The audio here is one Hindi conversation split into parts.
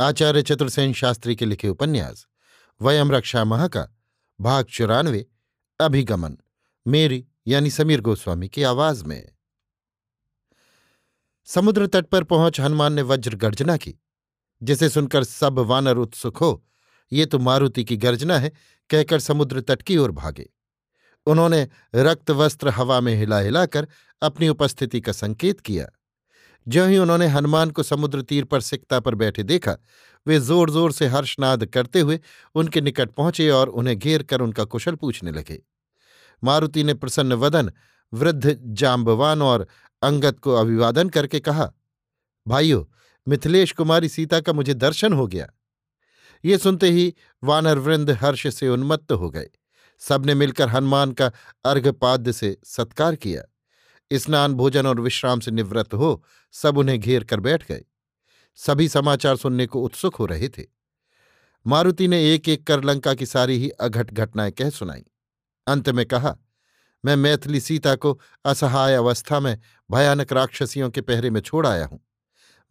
आचार्य चतुर्सेन शास्त्री के लिखे उपन्यास, वयम रक्षा महा का भाग चौरानवे, अभिगमन, मेरी यानी समीर गोस्वामी की आवाज़ में। समुद्र तट पर पहुँच हनुमान ने वज्र गर्जना की, जिसे सुनकर सब वानर उत्सुक हो, ये तो मारुति की गर्जना है, कहकर समुद्र तट की ओर भागे। उन्होंने रक्त वस्त्र हवा में हिला हिलाकर अपनी उपस्थिति का संकेत किया। ज्यों ही उन्होंने हनुमान को समुद्र तीर पर सिकता पर बैठे देखा, वे ज़ोर ज़ोर से हर्षनाद करते हुए उनके निकट पहुँचे और उन्हें घेर कर उनका कुशल पूछने लगे। मारुति ने प्रसन्न वदन, वृद्ध जाम्बवान और अंगत को अभिवादन करके कहा, भाइयों, मिथिलेश कुमारी सीता का मुझे दर्शन हो गया। ये सुनते ही वानर वृंद हर्ष से उन्मत्त हो गए। सबने मिलकर हनुमान का अर्घपाद्य से सत्कार किया। स्नान, भोजन और विश्राम से निवृत्त हो, सब उन्हें घेर कर बैठ गए। सभी समाचार सुनने को उत्सुक हो रहे थे। मारुति ने एक एक कर लंका की सारी ही अघट घटनाएँ कह सुनाई। अंत में कहा, मैं मैथिली सीता को असहाय अवस्था में भयानक राक्षसियों के पहरे में छोड़ आया हूँ।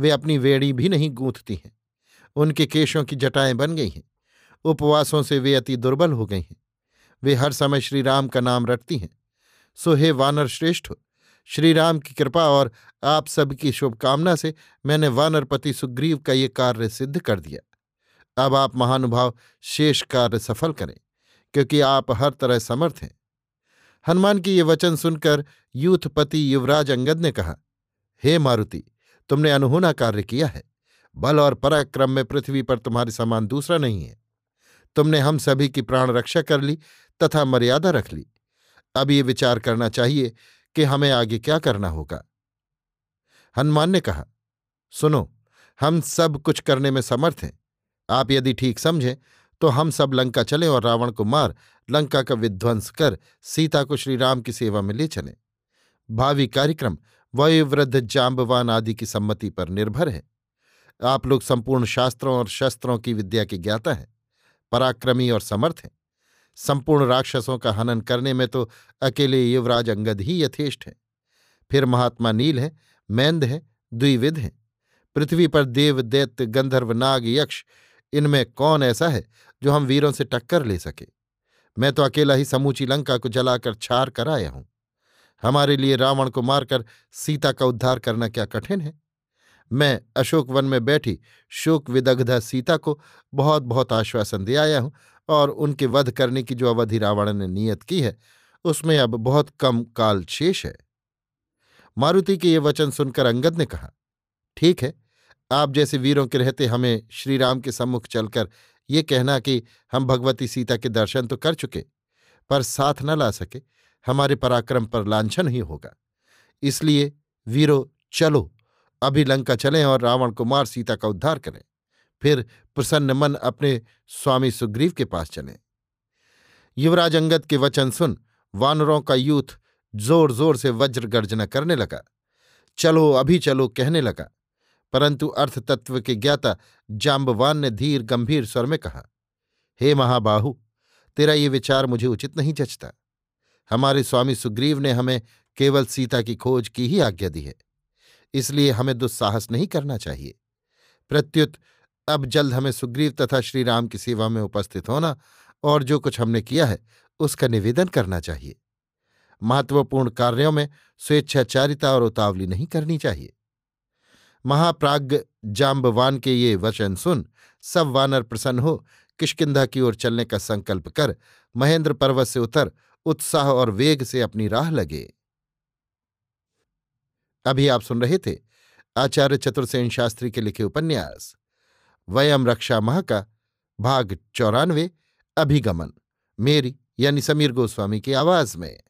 वे अपनी वेड़ी भी नहीं गूंथती हैं। उनके केशों की जटाएँ बन गई हैं। उपवासों से वे अति दुर्बल हो गई हैं। वे हर समय श्री राम का नाम रटती हैं। सो हे वानर श्रेष्ठ श्री राम की कृपा और आप सबकी शुभकामना से मैंने वानरपति सुग्रीव का ये कार्य सिद्ध कर दिया। अब आप महानुभाव शेष कार्य सफल करें, क्योंकि आप हर तरह समर्थ हैं। हनुमान की ये वचन सुनकर यूथपति युवराज अंगद ने कहा, हे मारुति, तुमने अनहोना कार्य किया है। बल और पराक्रम में पृथ्वी पर तुम्हारे समान दूसरा नहीं है। तुमने हम सभी की प्राण रक्षा कर ली तथा मर्यादा रख ली। अब ये विचार करना चाहिए कि हमें आगे क्या करना होगा। हनुमान ने कहा, सुनो, हम सब कुछ करने में समर्थ हैं। आप यदि ठीक समझें तो हम सब लंका चलें और रावण को मार, लंका का विध्वंस कर, सीता को श्रीराम की सेवा में ले चलें। भावी कार्यक्रम वयोवृद्ध जाम्बवान आदि की सम्मति पर निर्भर है। आप लोग संपूर्ण शास्त्रों और शस्त्रों की विद्या के ज्ञाता हैं, पराक्रमी और समर्थ हैं। संपूर्ण राक्षसों का हनन करने में तो अकेले युवराज अंगद ही यथेष्ट हैं। फिर महात्मा नील है, मैंद है द्विविध हैं। पृथ्वी पर देव, दैत्य, गंधर्व, नाग, यक्ष, इनमें कौन ऐसा है जो हम वीरों से टक्कर ले सके? मैं तो अकेला ही समूची लंका को जलाकर छार कर आया हूँ। हमारे लिए रावण को मारकर सीता का उद्धार करना क्या कठिन है? मैं अशोक वन में बैठी शोक विदग्धा सीता को बहुत बहुत आश्वासन दे आया हूँ और उनके वध करने की जो अवधि रावण ने नियत की है, उसमें अब बहुत कम काल शेष है। मारुति के ये वचन सुनकर अंगद ने कहा, ठीक है, आप जैसे वीरों के रहते हमें श्रीराम के सम्मुख चलकर ये कहना कि हम भगवती सीता के दर्शन तो कर चुके, पर साथ न ला सके, हमारे पराक्रम पर लांछन ही होगा। इसलिए वीरो, चलो, अभी लंका चलें और रावण कुमार सीता का उद्धार करें। फिर प्रसन्न मन अपने स्वामी सुग्रीव के पास चले। युवराज अंगद के वचन सुन वानरों का यूथ ज़ोर ज़ोर से वज्र गर्जना करने लगा। चलो, अभी चलो कहने लगा। परंतु अर्थ तत्व के ज्ञाता जाम्बवान ने धीर गंभीर स्वर में कहा, हे महाबाहु, तेरा ये विचार मुझे उचित नहीं जचता। हमारे स्वामी सुग्रीव ने हमें केवल सीता की खोज की ही आज्ञा दी है, इसलिए हमें दुस्साहस नहीं करना चाहिए। प्रत्युत अब जल्द हमें सुग्रीव तथा श्री राम की सेवा में उपस्थित होना और जो कुछ हमने किया है, उसका निवेदन करना चाहिए। महत्वपूर्ण कार्यों में स्वेच्छाचारिता और उतावली नहीं करनी चाहिए। महाप्राग जाम्बवान के ये वचन सुन, सब वानर प्रसन्न हो किश्किंधा की ओर चलने का संकल्प कर, महेंद्र पर्वत से उतर, उत्साह और वेग से अपनी राह लगे। अभी आप सुन रहे थे आचार्य चतुर्सेन शास्त्री के लिखे उपन्यास। वयम रक्षा मह का भाग चौरानवे अभिगमन मेरी यानी समीर गोस्वामी की आवाज़ में।